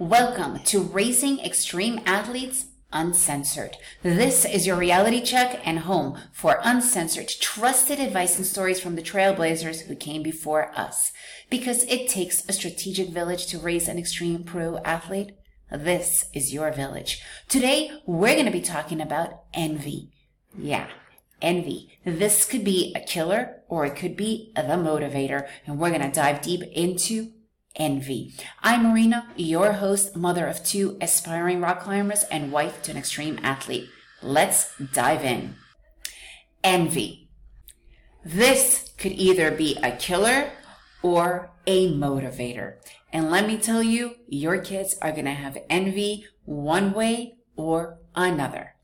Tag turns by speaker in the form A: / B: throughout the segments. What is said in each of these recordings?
A: Welcome to Raising Extreme Athletes Uncensored. This is your reality check and home for uncensored, trusted advice and stories from the trailblazers who came before us. Because it takes a strategic village to raise an extreme pro athlete. This is your village. Today, we're going to be talking about envy. Yeah, envy. This could be a killer or it could be the motivator. And we're going to dive deep into envy. I'm Marina, your host, mother of two aspiring rock climbers and wife to an extreme athlete. Let's dive in. Envy. This could either be a killer or a motivator. And let me tell you, your kids are going to have envy one way or another.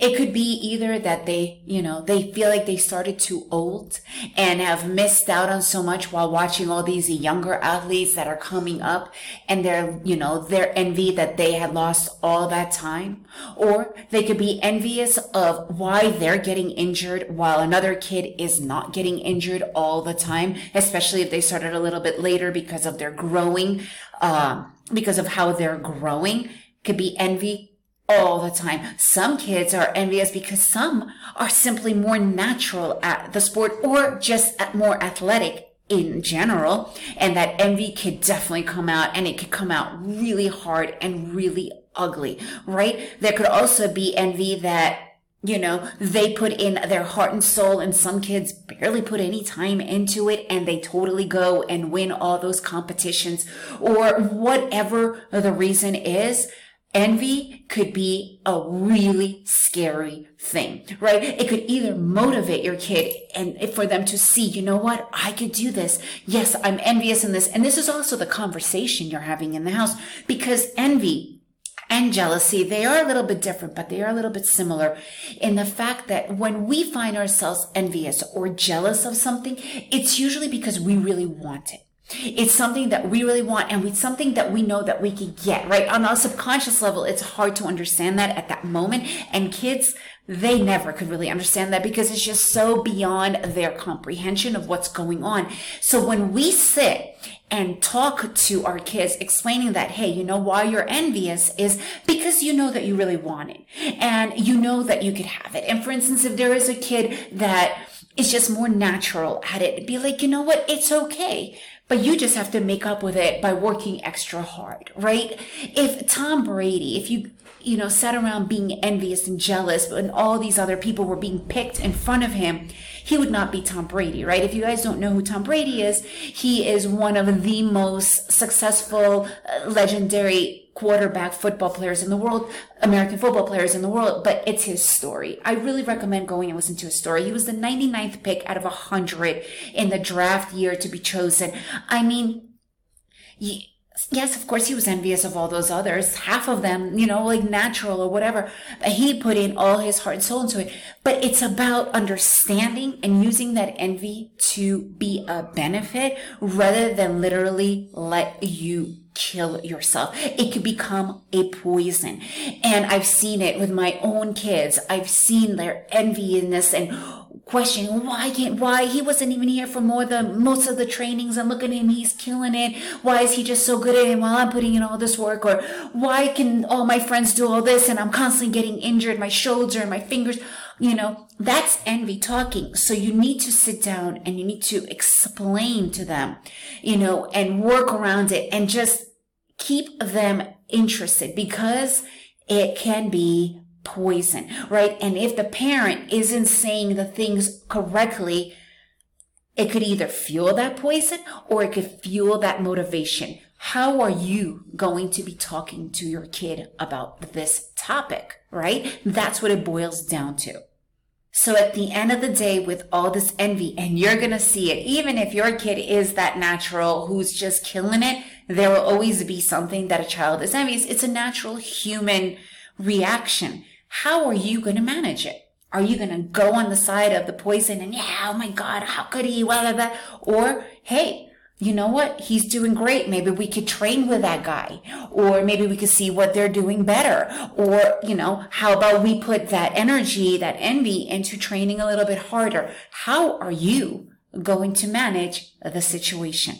A: It could be either that they, you know, they feel like they started too old and have missed out on so much while watching all these younger athletes that are coming up and they're, you know, they're envy that they had lost all that time. Or they could be envious of why they're getting injured while another kid is not getting injured all the time, especially if they started a little bit later because of their growing, uh, because of how they're growing. Could be envy all the time. Some kids are envious because some are simply more natural at the sport or just at more athletic in general. And that envy could definitely come out and it could come out really hard and really ugly, right? There could also be envy that you know, they put in their heart and soul and some kids barely put any time into it and they totally go and win all those competitions or whatever the reason is. Envy could be a really scary thing, right? It could either motivate your kid and for them to see, you know what? I could do this. Yes, I'm envious in this. And this is also the conversation you're having in the house because envy and jealousy, they are a little bit different, but they are a little bit similar in the fact that when we find ourselves envious or jealous of something, it's usually because we really want it. It's something that we really want and it's something that we know that we can get, right? On a subconscious level, it's hard to understand that at that moment. And kids, they never could really understand that because it's just so beyond their comprehension of what's going on. So when we sit and talk to our kids explaining that, hey, you know why you're envious is because you know that you really want it and you know that you could have it. And for instance, if there is a kid that is just more natural at it, be like, you know what? It's okay but you just have to make up with it by working extra hard, right? If Tom Brady, if you, you know, sat around being envious and jealous and all these other people were being picked in front of him, he would not be Tom Brady, right? If you guys don't know who Tom Brady is, he is one of the most successful, uh, legendary quarterback football players in the world, American football players in the world, but it's his story. I really recommend going and listen to his story. He was the 99th pick out of 100 in the draft year to be chosen. I mean, yes, of course he was envious of all those others, half of them, you know, like natural or whatever. But he put in all his heart and soul into it. But it's about understanding and using that envy to be a benefit rather than literally let you kill yourself. It could become a poison. And I've seen it with my own kids. I've seen their this and questioning why can't why he wasn't even here for more the most of the trainings and look at him he's killing it. Why is he just so good at it while i'm putting in all this work? Or why can all my friends do all this and i'm constantly getting injured my shoulder and my fingers? You know that's envy talking. So you need to sit down and you need to explain to them you know and work around it and just keep them interested because it can be poison, right? And if the parent isn't saying the things correctly, it could either fuel that poison or it could fuel that motivation. How are you going to be talking to your kid about this topic, right? That's what it boils down to. So at the end of the day, with all this envy, and you're going to see it, even if your kid is that natural who's just killing it, there will always be something that a child is envious. It's a natural human reaction. How are you going to manage it? Are you going to go on the side of the poison and yeah, oh my God, how could he? Blah, blah, blah. Or, hey, you know what? He's doing great. Maybe we could train with that guy or maybe we could see what they're doing better. Or, you know, how about we put that energy, that envy into training a little bit harder? How are you going to manage the situation?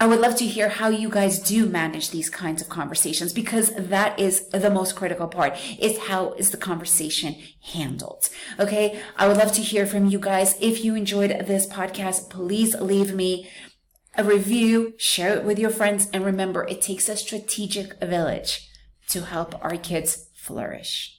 A: I would love to hear how you guys do manage these kinds of conversations because that is the most critical part is how is the conversation handled. Okay. I would love to hear from you guys. If you enjoyed this podcast, please leave me a review, share it with your friends. And remember, it takes a strategic village to help our kids flourish.